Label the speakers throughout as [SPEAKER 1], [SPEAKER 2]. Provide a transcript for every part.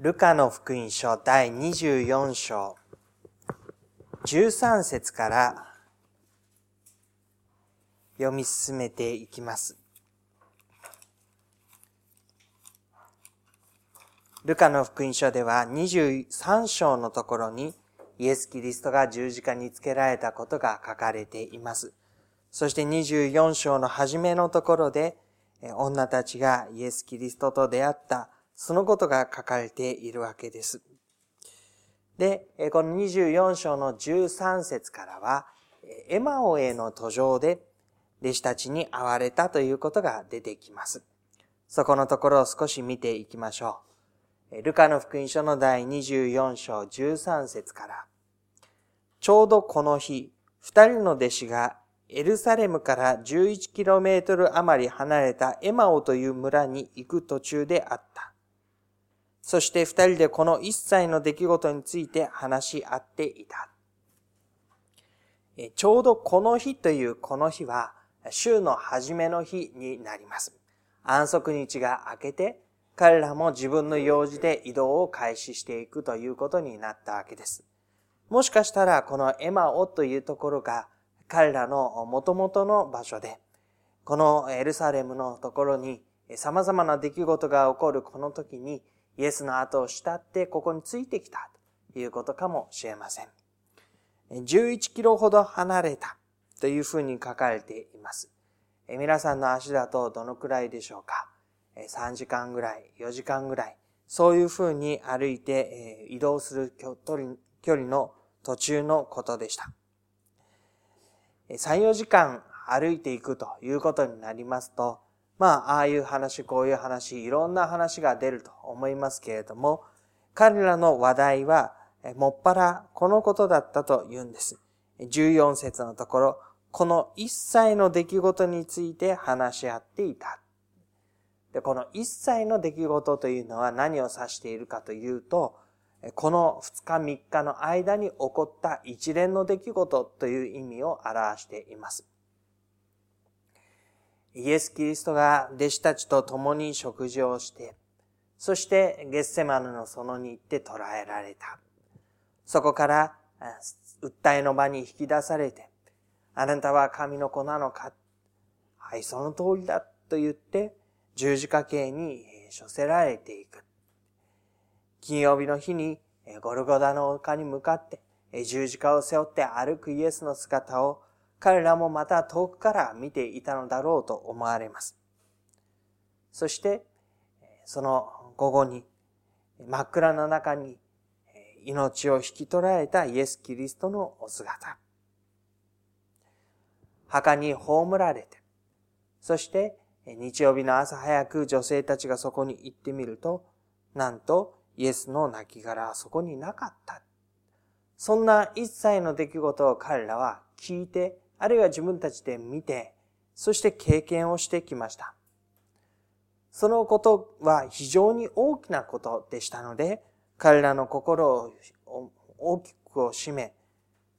[SPEAKER 1] ルカの福音書第24章13節から読み進めていきます。ルカの福音書では23章のところにイエス・キリストが十字架につけられたことが書かれています。そして24章の初めのところで女たちがイエス・キリストと出会ったそのことが書かれているわけです。で、この24章の13節からは、エマオへの途上で弟子たちに会われたということが出てきます。そこのところを少し見ていきましょう。ルカの福音書の第24章13節から、ちょうどこの日、二人の弟子がエルサレムから 11km 余り離れたエマオという村に行く途中であった。そして二人でこの一切の出来事について話し合っていた。ちょうどこの日というこの日は、週の初めの日になります。安息日が明けて、彼らも自分の用事で移動を開始していくということになったわけです。もしかしたらこのエマオというところが彼らの元々の場所で、このエルサレムのところに様々な出来事が起こるこの時にイエスの後を慕ってここについてきたということかもしれません。11キロほど離れたというふうに書かれています。皆さんの足だとどのくらいでしょうか ?3 時間ぐらい、4時間ぐらい、そういうふうに歩いて移動する距離の途中のことでした。3、4時間歩いていくということになりますと、まあ、ああいう話、こういう話、いろんな話が出ると思いますけれども、彼らの話題は、もっぱらこのことだったと言うんです。14節のところ、この一切の出来事について話し合っていた。でこの一切の出来事というのは何を指しているかというと、この2日3日の間に起こった一連の出来事という意味を表しています。イエス・キリストが弟子たちと共に食事をして、そしてゲッセマヌの園に行って捕らえられた。そこから訴えの場に引き出されて、あなたは神の子なのかはい、その通りだと言って十字架刑に処せられていく。金曜日の日にゴルゴダの丘に向かって十字架を背負って歩くイエスの姿を彼らもまた遠くから見ていたのだろうと思われます。そして、その午後に真っ暗な中に命を引き取られたイエス・キリストのお姿。墓に葬られて、そして日曜日の朝早く女性たちがそこに行ってみると、なんとイエスの亡骸はそこになかった。そんな一切の出来事を彼らは聞いてあるいは自分たちで見て、そして経験をしてきました。そのことは非常に大きなことでしたので、彼らの心を大きくを占め、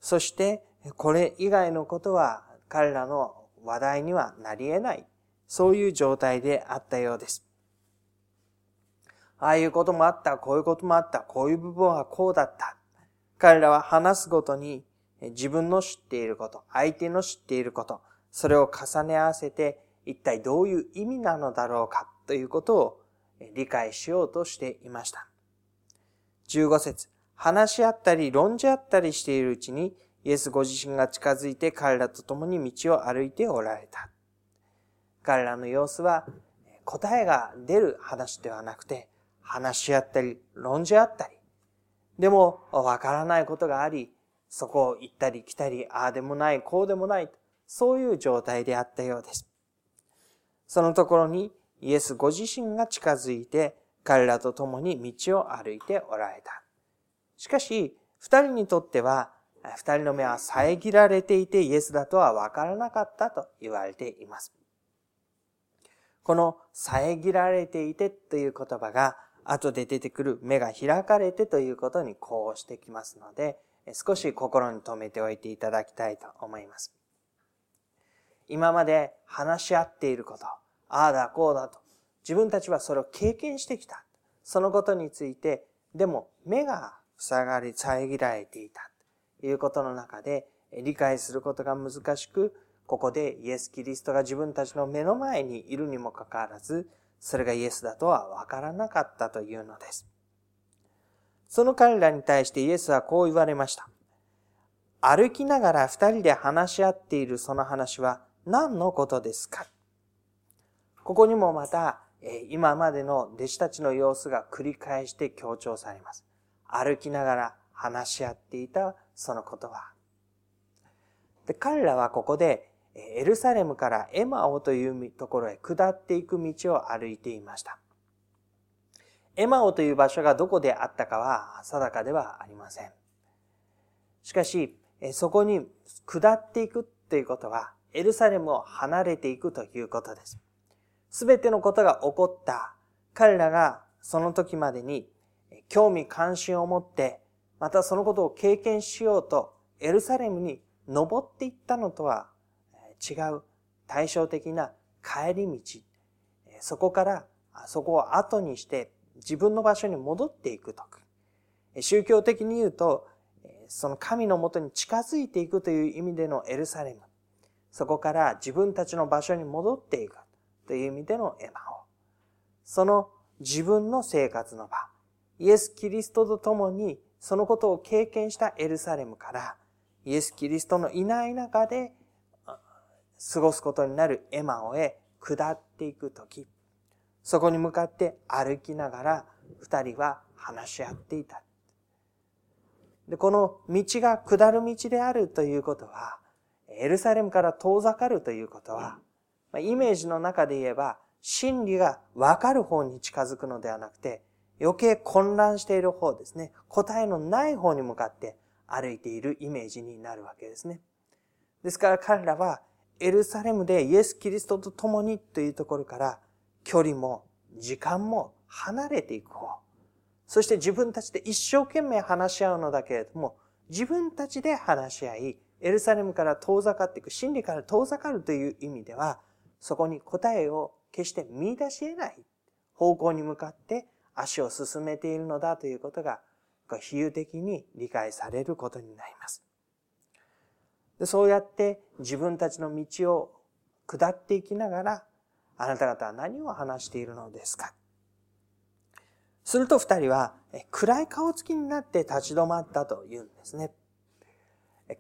[SPEAKER 1] そしてこれ以外のことは彼らの話題にはなり得ない、そういう状態であったようです。ああいうこともあった、こういうこともあった、こういう部分はこうだった。彼らは話すごとに自分の知っていること、相手の知っていること、それを重ね合わせて一体どういう意味なのだろうかということを理解しようとしていました。15節話し合ったり論じ合ったりしているうちにイエスご自身が近づいて彼らと共に道を歩いておられた。彼らの様子は答えが出る話ではなくて話し合ったり論じ合ったりでもわからないことがありそこを行ったり来たり、ああでもない、こうでもない、そういう状態であったようです。そのところにイエスご自身が近づいて彼らと共に道を歩いておられた。しかし、二人にとっては、二人の目は遮られていてイエスだとは分からなかったと言われています。この遮られていてという言葉が後で出てくる目が開かれてということにこうしてきますので、少し心に留めておいていただきたいと思います。今まで話し合っていること、ああだこうだと、自分たちはそれを経験してきた。そのことについて、でも目が塞がり遮られていたということの中で理解することが難しく、ここでイエス・キリストが自分たちの目の前にいるにもかかわらず、それがイエスだとはわからなかったというのです。その彼らに対してイエスはこう言われました。歩きながら二人で話し合っているその話は何のことですか？ここにもまた、今までの弟子たちの様子が繰り返して強調されます。歩きながら話し合っていたその言葉。で彼らはここでエルサレムからエマオというところへ下っていく道を歩いていました。エマオという場所がどこであったかは定かではありません。しかし、そこに下っていくということは、エルサレムを離れていくということです。すべてのことが起こった彼らがその時までに興味関心を持って、またそのことを経験しようとエルサレムに登っていったのとは違う対照的な帰り道。そこからそこを後にして自分の場所に戻っていくと。宗教的に言うとその神のもとに近づいていくという意味でのエルサレム。そこから自分たちの場所に戻っていくという意味でのエマオ。その自分の生活の場。イエス・キリストと共にそのことを経験したエルサレムからイエス・キリストのいない中で過ごすことになるエマオへ下っていくとき、そこに向かって歩きながら二人は話し合っていた。で、この道が下る道であるということは、エルサレムから遠ざかるということは、イメージの中で言えば、真理が分かる方に近づくのではなくて、余計混乱している方ですね。答えのない方に向かって歩いているイメージになるわけですね。ですから彼らはエルサレムでイエス・キリストと共にというところから距離も時間も離れていく方。そして自分たちで一生懸命話し合うのだけれども、自分たちで話し合い、エルサレムから遠ざかっていく、真理から遠ざかるという意味では、そこに答えを決して見出し得ない方向に向かって足を進めているのだということが、比喩的に理解されることになります。でそうやって自分たちの道を下っていきながら、あなた方は何を話しているのですか？すると二人は暗い顔つきになって立ち止まったと言うんですね。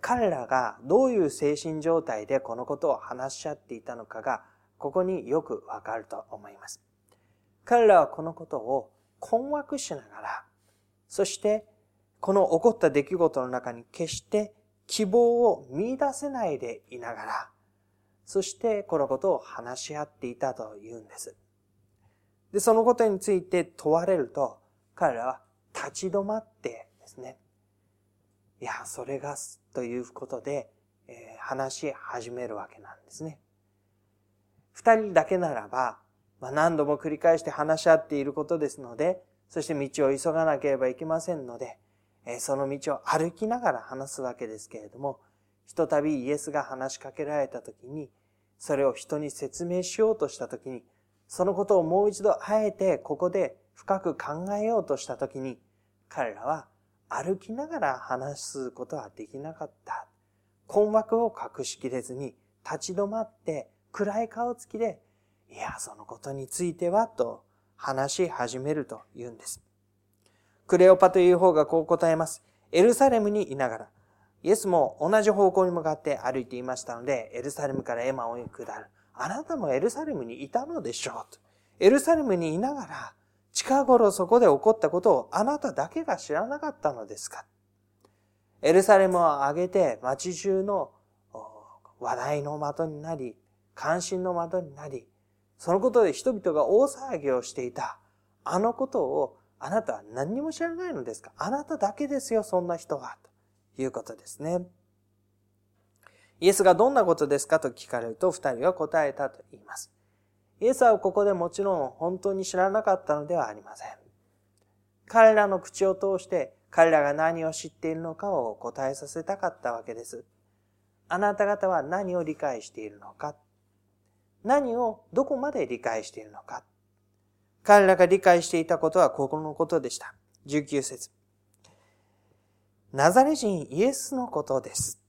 [SPEAKER 1] 彼らがどういう精神状態でこのことを話し合っていたのかが、ここによくわかると思います。彼らはこのことを困惑しながら、そしてこの起こった出来事の中に決して希望を見出せないでいながら、そしてこのことを話し合っていたというんです。で、そのことについて問われると、彼らは立ち止まってですね、いや、それが、ということで、えー、話し始めるわけなんですね。二人だけならば、まあ、何度も繰り返して話し合っていることですので、そして道を急がなければいけませんので、えー、その道を歩きながら話すわけですけれども、ひとたびイエスが話しかけられたときに、それを人に説明しようとしたときに、そのことをもう一度あえてここで深く考えようとしたときに、彼らは歩きながら話すことはできなかった。困惑を隠しきれずに立ち止まって暗い顔つきで、いや、そのことについてはと話し始めると言うんです。クレオパという方がこう答えます。エルサレムにいながら、イエスも同じ方向に向かって歩いていましたので、エルサレムからエマを下る。あなたもエルサレムにいたのでしょうと。エルサレムにいながら、近頃そこで起こったことをあなただけが知らなかったのですかエルサレムを挙げて街中の話題の的になり、関心の的になり、そのことで人々が大騒ぎをしていた。あのことをあなたは何にも知らないのですかあなただけですよ、そんな人は。いうことですね。イエスがどんなことですかと聞かれると二人は答えたと言います。イエスはここでもちろん本当に知らなかったのではありません。彼らの口を通して彼らが何を知っているのかを答えさせたかったわけです。あなた方は何を理解しているのか何をどこまで理解しているのか彼らが理解していたことはここのことでした。19節ナザレ人イエスのことです。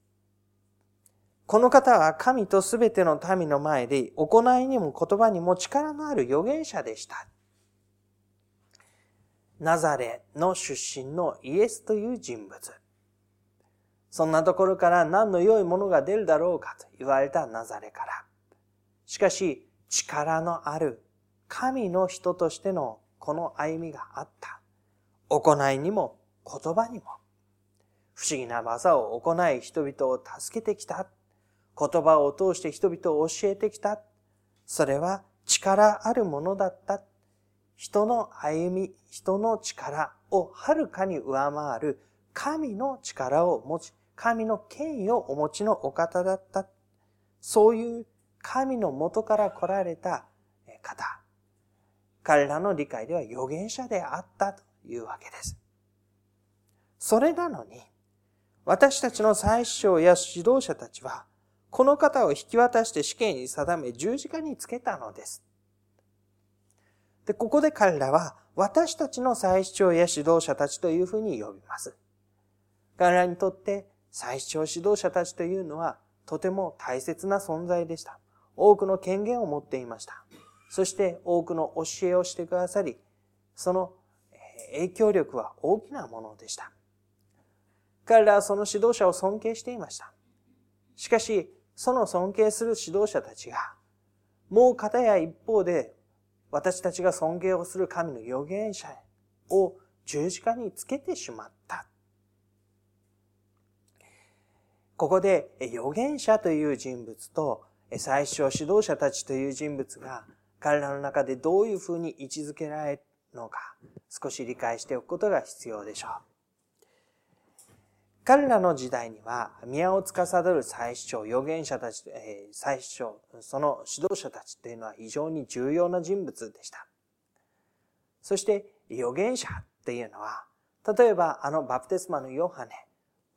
[SPEAKER 1] この方は神とすべての民の前で行いにも言葉にも力のある預言者でした。ナザレの出身のイエスという人物。そんなところから何の良いものが出るだろうかと言われたナザレから。しかし、力のある神の人としてのこの歩みがあった。行いにも言葉にも。不思議な技を行い人々を助けてきた。言葉を通して人々を教えてきた。それは力あるものだった。人の歩み、人の力をはるかに上回る神の力を持ち、神の権威をお持ちのお方だった。そういう神の元から来られた方。彼らの理解では預言者であったというわけです。それなのに、私たちの最首相や指導者たちは、この方を引き渡して死刑に定め十字架につけたのです。で、ここで彼らは私たちの最主張や指導者たちというふうに呼びます。彼らにとって最主張指導者たちというのはとても大切な存在でした。多くの権限を持っていました。そして多くの教えをしてくださり、その影響力は大きなものでした。彼らはその指導者を尊敬していました。しかし、その尊敬する指導者たちが、もう片や一方で、私たちが尊敬をする神の預言者を十字架につけてしまった。ここで預言者という人物と最初指導者たちという人物が彼らの中でどういうふうに位置づけられるのか少し理解しておくことが必要でしょう。彼らの時代には宮を司る最主張、預言者たち、えー、最主張、その指導者たちというのは非常に重要な人物でした。そして預言者っていうのは、例えばあのバプテスマのヨハネ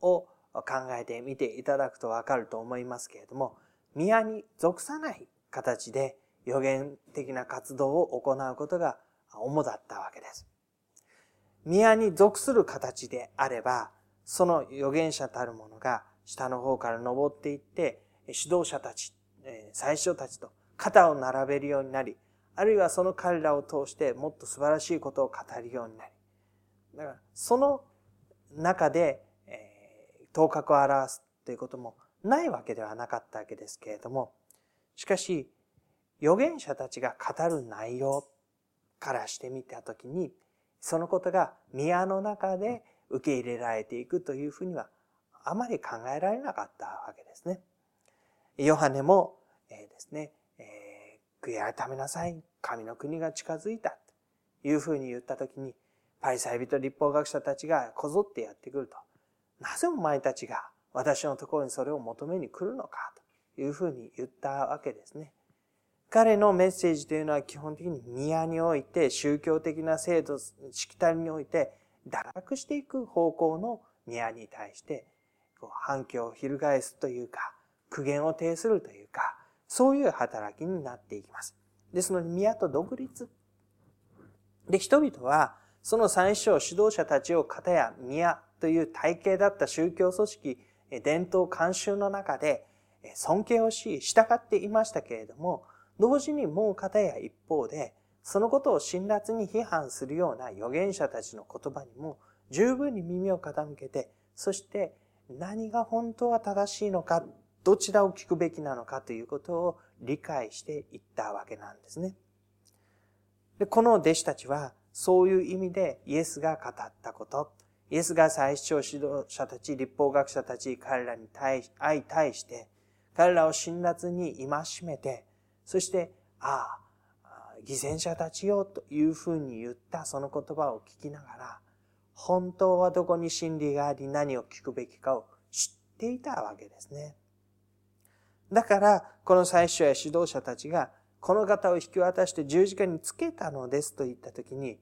[SPEAKER 1] を考えてみていただくとわかると思いますけれども、宮に属さない形で予言的な活動を行うことが主だったわけです。宮に属する形であれば、その預言者たる者が下の方から登っていって、指導者たち、最初たちと肩を並べるようになり、あるいはその彼らを通してもっと素晴らしいことを語るようになり、だからその中で、え、頭角を表すということもないわけではなかったわけですけれども、しかし、預言者たちが語る内容からしてみたときに、そのことが宮の中で受け入れられていくというふうにはあまり考えられなかったわけですね。ヨハネも、え、ですね、えー、悔い改めなさい。神の国が近づいた。というふうに言ったときに、パリサイ人立法学者たちがこぞってやってくると。なぜお前たちが私のところにそれを求めに来るのかというふうに言ったわけですね。彼のメッセージというのは基本的に宮において宗教的な制度、しきたりにおいて堕落していく方向の宮に対して反響を翻すというか苦言を呈するというかそういう働きになっていきます。ですので宮と独立。で、人々はその最初指導者たちを方や宮という体系だった宗教組織、伝統慣習の中で尊敬をし、従っていましたけれども、同時にもう方や一方で、そのことを辛辣に批判するような預言者たちの言葉にも十分に耳を傾けて、そして何が本当は正しいのか、どちらを聞くべきなのかということを理解していったわけなんですね。でこの弟子たちはそういう意味でイエスが語ったこと、イエスが最初指導者たち、立法学者たち、彼らに対し相対して、彼らを辛辣に戒めて、そして、ああ、偽善者たちよというふうに言ったその言葉を聞きながら、本当はどこに真理があり何を聞くべきかを知っていたわけですね。だから、この最初や指導者たちが、この方を引き渡して十字架につけたのですと言ったときに、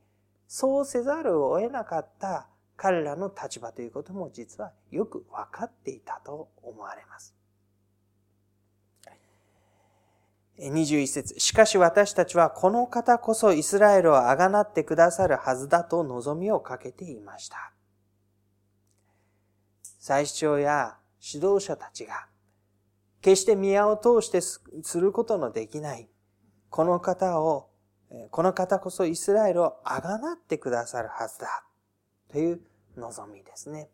[SPEAKER 1] そうせざるを得なかった彼らの立場ということも実はよく分かっていたと思われます。21節しかし私たちはこの方こそイスラエルをあがなってくださるはずだと望みをかけていました。最主張や指導者たちが決して宮を通してすることのできないこの方を、この方こそイスラエルをあがなってくださるはずだという望みですね。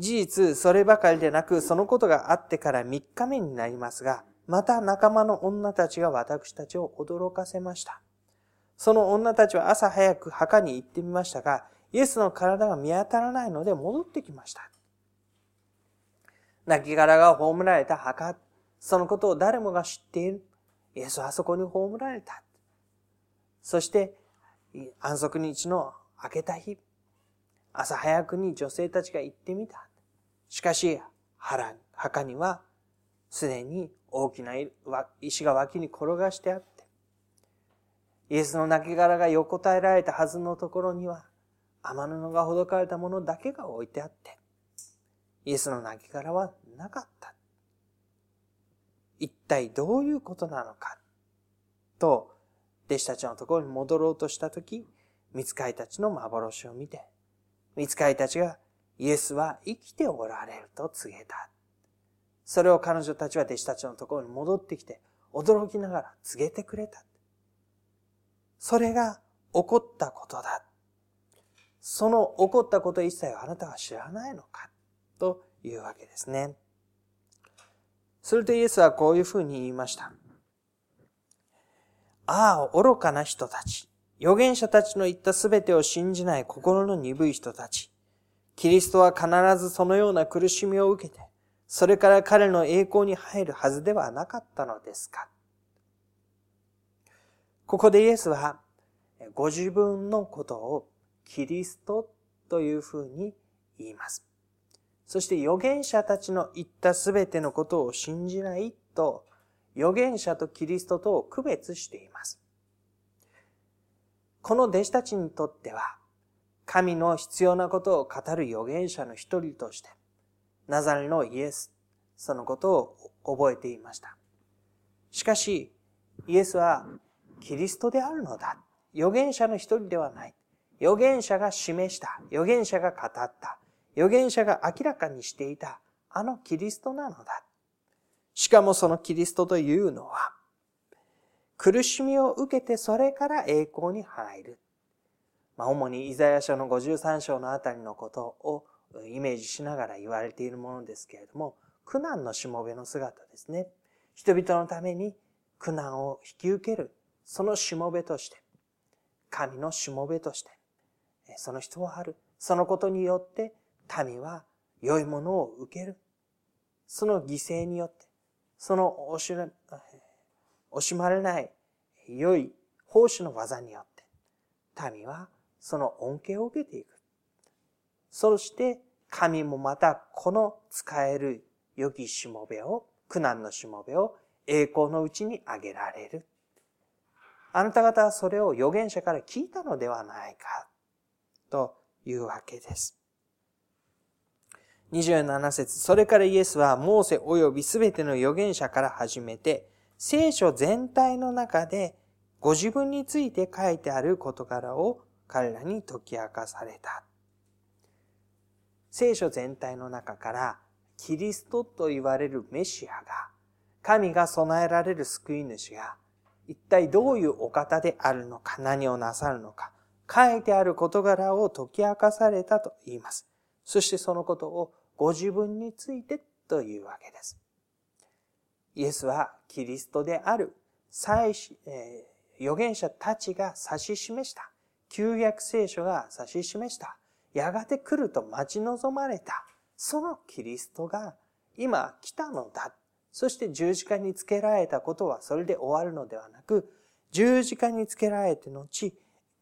[SPEAKER 1] 事実、そればかりでなく、そのことがあってから3日目になりますが、また仲間の女たちが私たちを驚かせました。その女たちは朝早く墓に行ってみましたが、イエスの体が見当たらないので戻ってきました。亡骸が葬られた墓、そのことを誰もが知っている。イエスはそこに葬られた。そして、安息日の明けた日、朝早くに女性たちが行ってみた。しかし、腹墓にはすでに大きな石が脇に転がしてあって、イエスの亡骸が横たえられたはずのところには、天布がほどかれたものだけが置いてあって、イエスの亡骸はなかった。一体どういうことなのか、と、弟子たちのところに戻ろうとしたとき、見つかいたちの幻を見て、見つかいたちがイエスは生きておられると告げた。それを彼女たちは弟子たちのところに戻ってきて、驚きながら告げてくれた。それが起こったことだ。その起こったこと一切あなたは知らないのかというわけですね。するとイエスはこういうふうに言いました。ああ、愚かな人たち。預言者たちの言ったすべてを信じない心の鈍い人たち。キリストは必ずそのような苦しみを受けて、それから彼の栄光に入るはずではなかったのですか？ここでイエスは、ご自分のことをキリストというふうに言います。そして預言者たちの言ったすべてのことを信じないと、預言者とキリストとを区別しています。この弟子たちにとっては、神の必要なことを語る預言者の一人として、ナザレのイエス、そのことを覚えていました。しかし、イエスはキリストであるのだ。預言者の一人ではない。預言者が示した。預言者が語った。預言者が明らかにしていた。あのキリストなのだ。しかもそのキリストというのは、苦しみを受けてそれから栄光に入る。まあ、主にイザヤ書の53章のあたりのことをイメージしながら言われているものですけれども、苦難のしもべの姿ですね。人々のために苦難を引き受ける、そのしもべとして、神のしもべとして、その人はある。そのことによって民は良いものを受ける。その犠牲によって、その惜しまれない良い奉仕の技によって、民はその恩恵を受けていく。そして神もまたこの使える良きしもべを、苦難のしもべを栄光のうちにあげられる。あなた方はそれを預言者から聞いたのではないか、というわけです。27節それからイエスはモーセ及びすべての預言者から始めて、聖書全体の中でご自分について書いてある事柄を彼らに解き明かされた。聖書全体の中からキリストと言われるメシアが、神が備えられる救い主が、一体どういうお方であるのか、何をなさるのか、書いてある事柄を解き明かされたと言います。そしてそのことをご自分についてというわけです。イエスはキリストである祭司、えー、預言者たちが指し示した旧約聖書が指し示した、やがて来ると待ち望まれた、そのキリストが今来たのだ。そして十字架につけられたことはそれで終わるのではなく、十字架につけられて後、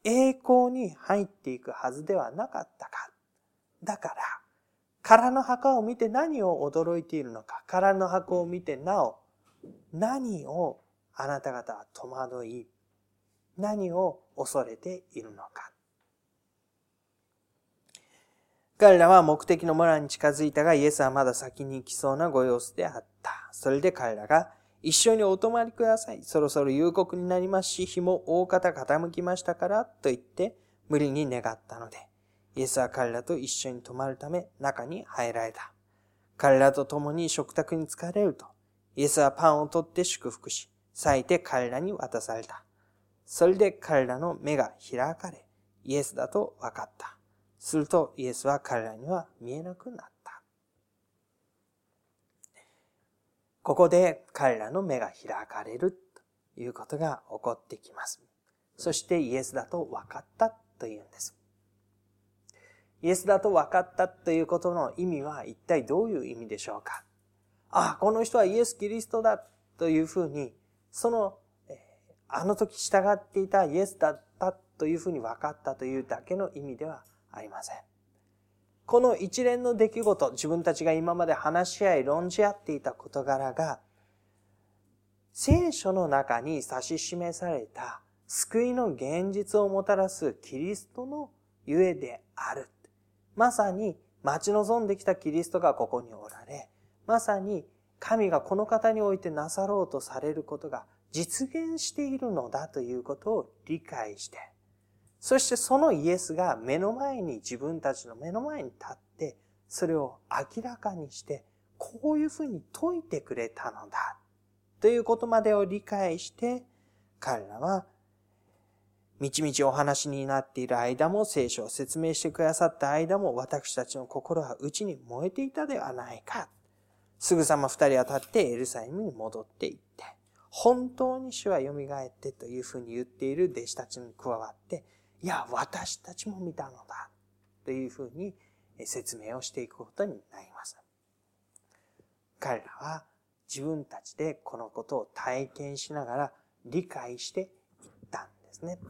[SPEAKER 1] 栄光に入っていくはずではなかったか。だから、空の墓を見て何を驚いているのか、空の墓を見てなお、何をあなた方は戸惑い、何を恐れているのか。彼らは目的の村に近づいたが、イエスはまだ先に行きそうなご様子であった。。それで彼らが、一緒にお泊まりください。そろそろ夕刻になりますし、日も大方傾きましたから、と言って無理に願ったので、イエスは彼らと一緒に泊まるため中に入られた。彼らと共に食卓に疲れると、イエスはパンを取って祝福し、裂いて彼らに渡された。それで彼らの目が開かれ、イエスだと分かった。するとイエスは彼らには見えなくなった。ここで彼らの目が開かれるということが起こってきます。そしてイエスだと分かったというんです。イエスだと分かったということの意味は一体どういう意味でしょうか？あ、この人はイエス・キリストだというふうに、その、あの時従っていたイエスだったというふうに分かったというだけの意味ではありません。この一連の出来事、自分たちが今まで話し合い、論じ合っていた事柄が、聖書の中に指し示された救いの現実をもたらすキリストのゆえである。まさに待ち望んできたキリストがここにおられ、まさに神がこの方においてなさろうとされることが実現しているのだということを理解して、そしてそのイエスが目の前に、自分たちの目の前に立って、それを明らかにして、こういうふうに説いてくれたのだ。ということまでを理解して、彼らは、みちみちお話になっている間も、聖書を説明してくださった間も、私たちの心は内に燃えていたではないか。すぐさま二人は立ってエルサレムに戻っていって、本当に主は蘇ってというふうに言っている弟子たちに加わって、いや、私たちも見たのだ。というふうに説明をしていくことになります。彼らは自分たちでこのことを体験しながら理解していったんですね。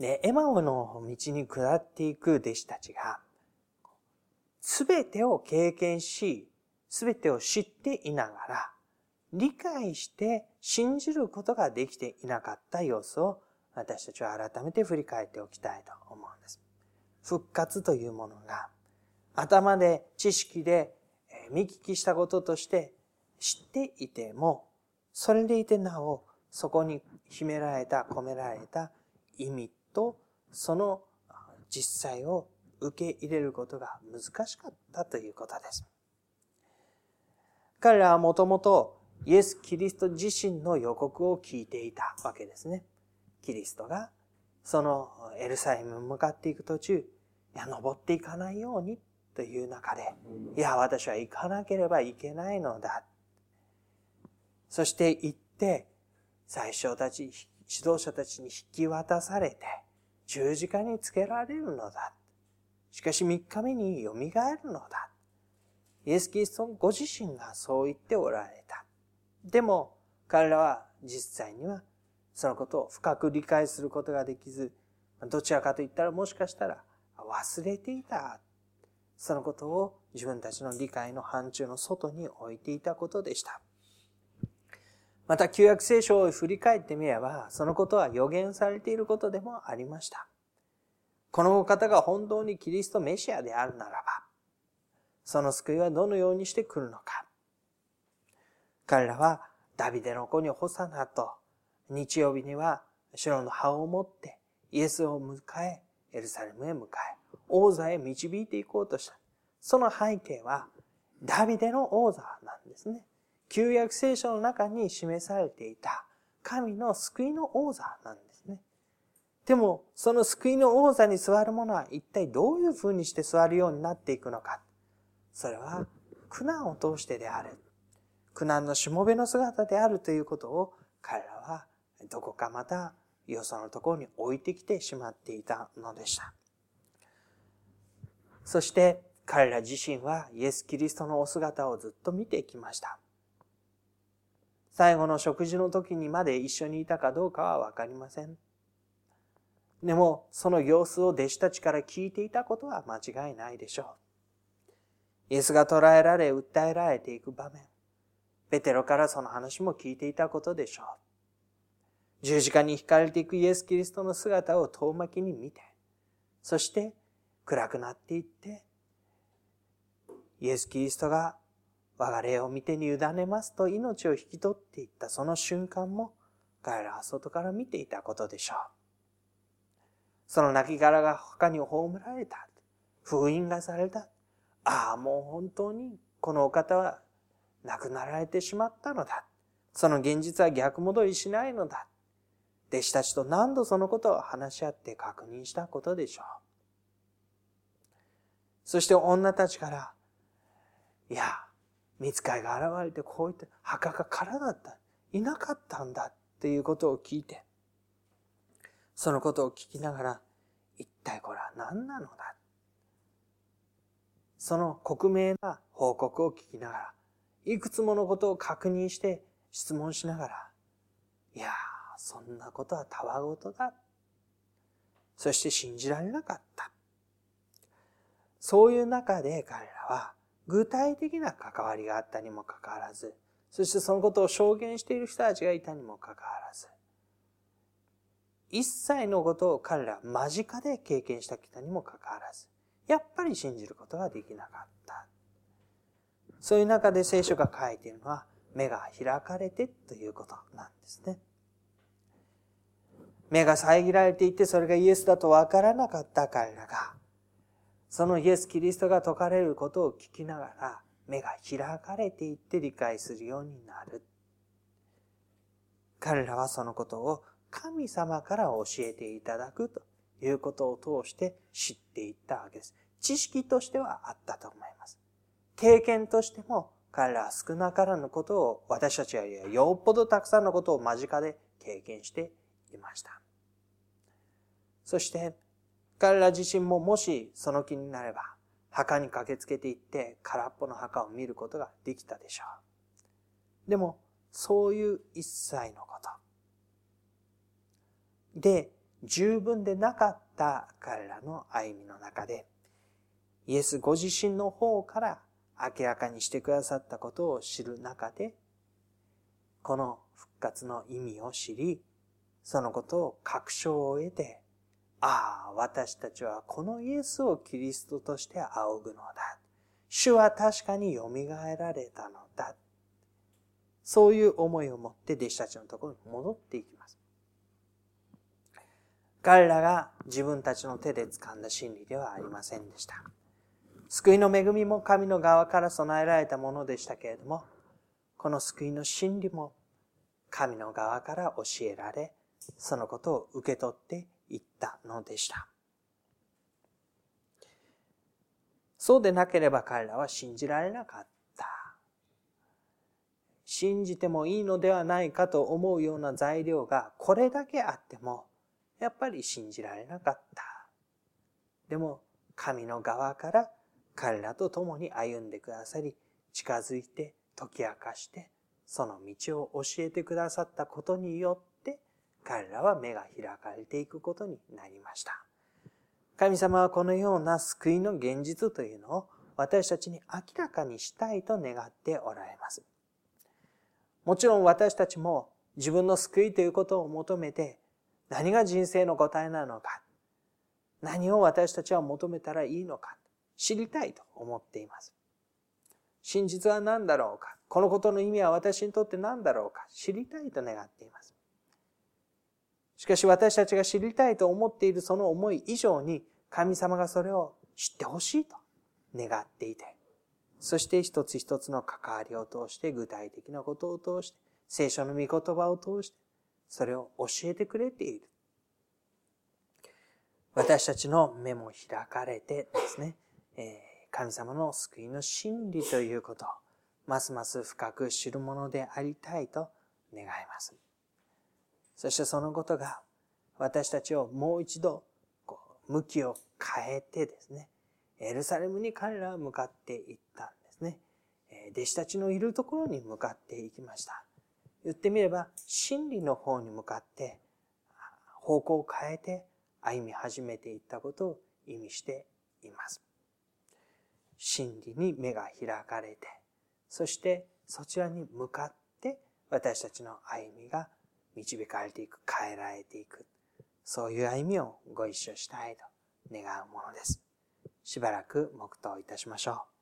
[SPEAKER 1] で、エマオの道に下っていく弟子たちが、すべてを経験し、すべてを知っていながら、理解して信じることができていなかった様子を私たちは改めて振り返っておきたいと思うんです。復活というものが頭で知識で見聞きしたこととして知っていても、それでいてなお、そこに秘められた、込められた意味と、その実際を受け入れることが難しかったということです。彼らはもともとイエス・キリスト自身の予告を聞いていたわけですね。キリストが、そのエルサレムに向かっていく途中、いや、登っていかないようにという中で、いや、私は行かなければいけないのだ。そして行って、最初たち、指導者たちに引き渡されて、十字架につけられるのだ。しかし三日目に蘇るのだ。イエス・キリストご自身がそう言っておられた。でも、彼らは実際にはそのことを深く理解することができず、どちらかと言ったらもしかしたら忘れていた。そのことを自分たちの理解の範疇の外に置いていたことでした。また、旧約聖書を振り返ってみれば、そのことは予言されていることでもありました。この方が本当にキリストメシアであるならば、その救いはどのようにして来るのか。彼らはダビデの子にホサナと日曜日には白の葉を持ってイエスを迎え、エルサレムへ向かえ、王座へ導いていこうとした。その背景は、ダビデの王座なんですね。旧約聖書の中に示されていた神の救いの王座なんですね。でも、その救いの王座に座る者は一体どういう風にして座るようになっていくのか。それは苦難を通してである。苦難のしもべの姿であるということを彼らはどこかまたよそのところに置いてきてしまっていたのでした。そして彼ら自身はイエス・キリストのお姿をずっと見てきました。最後の食事の時にまで一緒にいたかどうかはわかりません。でも、その様子を弟子たちから聞いていたことは間違いないでしょう。イエスが捕らえられ、訴えられていく場面。ペテロからその話も聞いていたことでしょう。十字架に惹かれていくイエス・キリストの姿を遠巻きに見て、そして暗くなっていって、イエス・キリストが我が霊を見てに委ねますと命を引き取っていったその瞬間も彼らは外から見ていたことでしょう。その亡骸が他に葬られた。封印がされた。ああ、もう本当にこのお方は亡くなられてしまったのだ。その現実は逆戻りしないのだ。弟子たちと何度そのことを話し合って確認したことでしょう。そして女たちから、いや、見つかいが現れてこう言って墓が空だった。いなかったんだっていうことを聞いて、そのことを聞きながら、一体これは何なのだその克明な報告を聞きながら、いくつものことを確認して質問しながら、いやーそんなことはたわごとだ。そして信じられなかった。そういう中で彼らは具体的な関わりがあったにもかかわらず、そしてそのことを証言している人たちがいたにもかかわらず、一切のことを彼ら間近で経験した人にもかかわらず、やっぱり信じることができなかった。そういう中で聖書が書いているのは、目が開かれてということなんですね。目が遮られていてそれがイエスだとわからなかった彼らが、そのイエス・キリストが説かれることを聞きながら、目が開かれていって理解するようになる。彼らはそのことを神様から教えていただくということを通して知っていったわけです。知識としてはあったと思います。経験としても彼らは少なからぬことを私たちはよっぽどたくさんのことを間近で経験していました。そして彼ら自身ももしその気になれば墓に駆けつけていって空っぽの墓を見ることができたでしょう。でもそういう一切のことで十分でなかった彼らの歩みの中でイエスご自身の方から明らかにしてくださったことを知る中でこの復活の意味を知りそのことを確証を得て、ああ、私たちはこのイエスをキリストとして仰ぐのだ。主は確かに蘇られたのだ。そういう思いを持って弟子たちのところに戻っていきます。彼らが自分たちの手で掴んだ真理ではありませんでした。救いの恵みも神の側から備えられたものでしたけれども、この救いの真理も神の側から教えられ、そのことを受け取っていったのでした。そうでなければ彼らは信じられなかった。信じてもいいのではないかと思うような材料がこれだけあっても、やっぱり信じられなかった。でも、神の側から彼らと共に歩んでくださり、近づいて解き明かして、その道を教えてくださったことによって、彼らは目が開かれていくことになりました。神様はこのような救いの現実というのを私たちに明らかにしたいと願っておられます。もちろん私たちも自分の救いということを求めて何が人生の答えなのか、何を私たちは求めたらいいのか、知りたいと思っています。真実は何だろうか、このことの意味は私にとって何だろうか、知りたいと願っています。しかし私たちが知りたいと思っているその思い以上に神様がそれを知ってほしいと願っていて、そして一つ一つの関わりを通して具体的なことを通して、聖書の御言葉を通して、それを教えてくれている。私たちの目も開かれてですね、神様の救いの真理ということを、ますます深く知るものでありたいと願います。そしてそのことが私たちをもう一度こう向きを変えてですね、エルサレムに彼らは向かっていったんですね。弟子たちのいるところに向かっていきました。言ってみれば、真理の方に向かって方向を変えて歩み始めていったことを意味しています。真理に目が開かれて、そしてそちらに向かって私たちの歩みが導かれていく、変えられていく。そういう歩みをご一緒したいと願うものです。しばらく黙祷いたしましょう。